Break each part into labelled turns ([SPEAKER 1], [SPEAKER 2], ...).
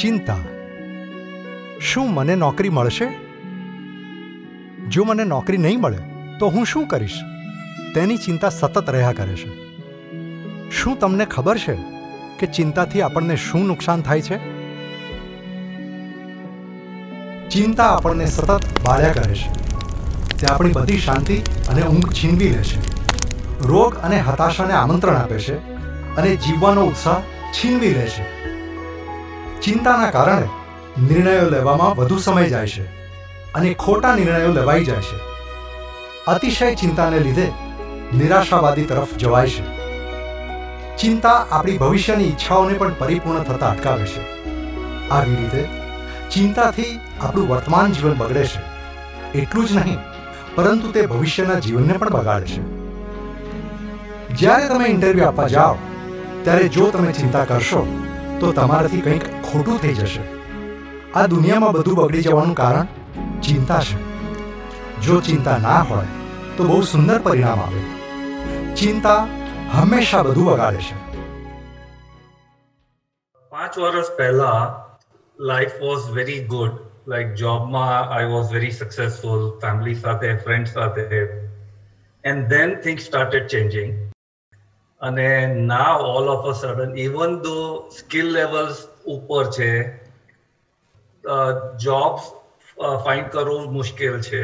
[SPEAKER 1] ચિંતા. શું મને નોકરી મળશે? જો મને નોકરી નહીં મળે, તો હું શું કરીશ? તેની ચિંતા સતત રહ્યા કરે છે. શું તમને ખબર છે કે ચિંતાથી આપણને શું નુકસાન થાય છે? ચિંતા આપણને સતત બાળ્યા કરે છે. તે આપણી બધી શાંતિ અને ઊંઘ છીનવી લે છે. રોગ અને હતાશાને આમંત્રણ આપે છે અને જીવવાનો ઉત્સાહ છીનવી લે છે. ચિંતાના કારણે નિર્ણયો લેવામાં વધુ સમય જાય છે અને ખોટા નિર્ણયો લેવાઈ જાય છે. અતિશય ચિંતાને લીધે નિરાશાવાદી તરફ જવાય છે. ચિંતા આપણી ભવિષ્યની ઈચ્છાઓને પણ પરિપૂર્ણ થતા અટકાવે છે. આવી રીતે ચિંતાથી આપણું વર્તમાન જીવન બગડે છે. એટલું જ નહીં, પરંતુ તે ભવિષ્યના જીવનને પણ બગાડે છે. જ્યારે તમે ઇન્ટરવ્યૂ આપવા જાઓ, ત્યારે જો તમે ચિંતા કરશો, તો તમારાથી કંઈક ખોટું થઈ જશે. આ દુનિયામાં બધું બગડી જવાનું કારણ ચિંતા છે. જો ચિંતા ના હોય, તો બહુ સુંદર પરિણામ આવે. ચિંતા હંમેશા બધું બગાડે છે.
[SPEAKER 2] પાંચ વર્ષ પહેલા life was very good like જોબમાં I was very successful family સાથે ફ્રેન્ડ સાથે. And then thing started changing અને ના all of a sudden even though skill levels ઉપર છે. જોબ્સ ફાઇન્ડ કરવું મુશ્કેલ છે.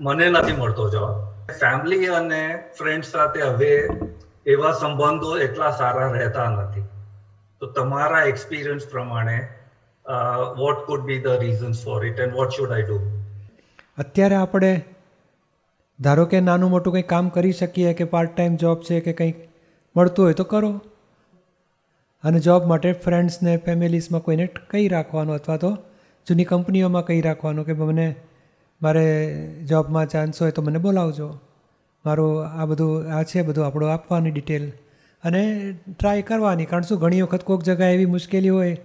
[SPEAKER 2] મને નથી મળતો જોબ ફેમિલી અને ફ્રેન્ડ સાથે હવે એવા સંબંધો એટલા સારા રહેતા નથી. તો તમારા એક્સપિરિયન્સ પ્રમાણે what could be the reasons for it and what should I do
[SPEAKER 3] અત્યારે આપણે, ધારો કે નાનું મોટું કંઈ કામ કરી શકીએ કે પાર્ટ ટાઈમ જોબ છે કે કંઈક મળતું હોય તો કરો. અને જોબ માટે ફ્રેન્ડ્સને ફેમિલીઝમાં કોઈને કહી રાખવાનું અથવા તો જૂની કંપનીઓમાં કહી રાખવાનું કે મને મારે જોબમાં ચાન્સ હોય તો મને બોલાવજો. મારું આ બધું, આ છે બધું આપણું આપવાની ડિટેલ અને ટ્રાય કરવાની, કારણ શું ઘણી વખત કોઈક જગ્યાએ એવી મુશ્કેલી હોય,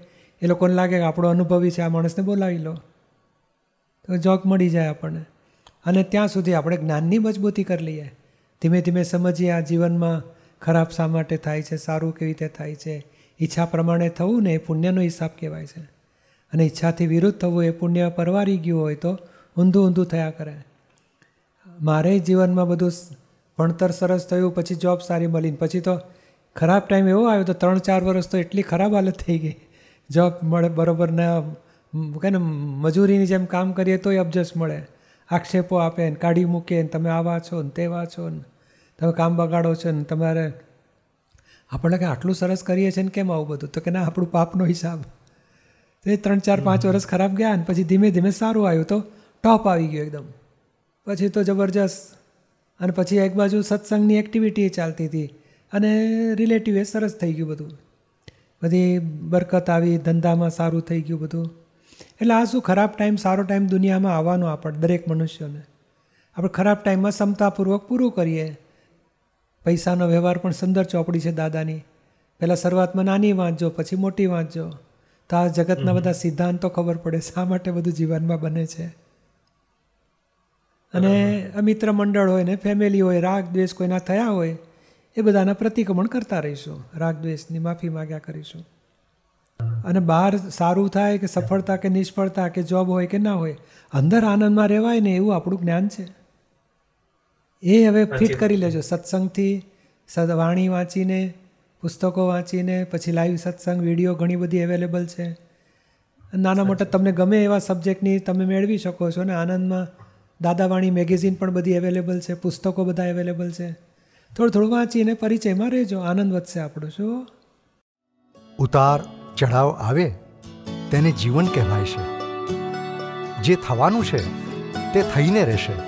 [SPEAKER 3] એ લોકોને લાગે કે આપણો અનુભવી છે, આ માણસને બોલાવી લો. તો જોબ મળી જાય આપણને. અને ત્યાં સુધી આપણે જ્ઞાનની મજબૂતી કરી લઈએ. ધીમે ધીમે સમજીએ આ જીવનમાં ખરાબ શા માટે થાય છે, સારું કેવી રીતે થાય છે ઈચ્છા પ્રમાણે થવું ને એ પુણ્યનો હિસાબ કહેવાય છે. અને ઈચ્છાથી વિરુદ્ધ થવું એ પુણ્ય પરવારી ગયું હોય તો ઊંધું ઊંધું થયા કરે. મારે જીવનમાં બધું ભણતર સરસ થયું, પછી જોબ સારી મળીને પછી તો ખરાબ ટાઈમ એવો આવ્યો તો ત્રણ ચાર વર્ષ તો એટલી ખરાબ હાલત થઈ ગઈ. જોબ મળે બરોબર ના કે ને, મજૂરીની જેમ કામ કરીએ તોય અબજસ મળે. આક્ષેપો આપે ને, કાઢી મૂકે ને, તમે આવા છો ને, તેવા છો ને, તમે કામ બગાડો છો ને, તમારે આપણે કે આટલું સરસ કરીએ છીએ ને કેમ આવું બધું? તો કે ના આપણું પાપનો હિસાબ. એ ત્રણ ચાર પાંચ વર્ષ ખરાબ ગયા અને પછી ધીમે ધીમે સારું આવ્યું તો ટોપ આવી ગયો એકદમ. પછી તો જબરજસ્ત. અને પછી એક બાજુ સત્સંગની એક્ટિવિટી ચાલતી હતી અને રિલેટિવ એ સરસ થઈ ગયું બધું. બધી બરકત આવી ધંધામાં સારું થઈ ગયું બધું. એટલે આ શું ખરાબ ટાઈમ સારો ટાઈમ દુનિયામાં આવવાનો આપણે દરેક મનુષ્યોને. આપણે ખરાબ ટાઈમમાં ક્ષમતાપૂર્વક પૂરું કરીએ. પૈસાનો વ્યવહાર પણ સુંદર ચોપડી છે દાદાની. પહેલાં શરૂઆતમાં નાની વાંચજો પછી મોટી વાંચજો. તો આ જગતના બધા સિદ્ધાંતો ખબર પડે શા માટે બધું જીવનમાં બને છે. અને મિત્ર મંડળ હોય ને ફેમિલી હોય રાગ દ્વેષ કોઈના થયા હોય એ બધાના પ્રતિક્રમણ કરતા રહીશું. રાગ દ્વેષની માફી માગ્યા કરીશું. અને બહાર સારું થાય કે સફળતા કે નિષ્ફળતા કે જોબ હોય કે ના હોય અંદર આનંદમાં રહેવાય ને એવું આપણું જ્ઞાન છે. એ હવે ફિટ કરી લેજો. સત્સંગથી સદવાણી વાંચીને પુસ્તકો વાંચીને પછી લાઈવ સત્સંગ વીડિયો ઘણી બધી અવેલેબલ છે. નાના મોટા તમને ગમે એવા સબ્જેક્ટની તમે મેળવી શકો છો ને આનંદમાં. દાદાવાણી મેગેઝિન પણ બધી અવેલેબલ છે પુસ્તકો બધા અવેલેબલ છે. થોડું થોડું વાંચીને પરિચયમાં રહેજો. આનંદ વધશે આપણો. શું?
[SPEAKER 1] ઉતાર ચઢાવ આવે તેને જીવન કહેવાય છે. જે થવાનું છે તે થઈને રહેશે.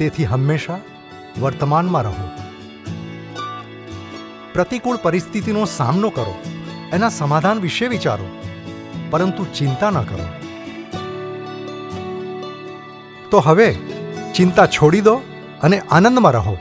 [SPEAKER 1] તેથી હંમેશા વર્તમાનમાં રહો. પ્રતિકૂળ પરિસ્થિતિનો સામનો કરો. એના સમાધાન વિશે વિચારો. પરંતુ ચિંતા ન કરો. તો હવે ચિંતા છોડી દો અને આનંદમાં રહો.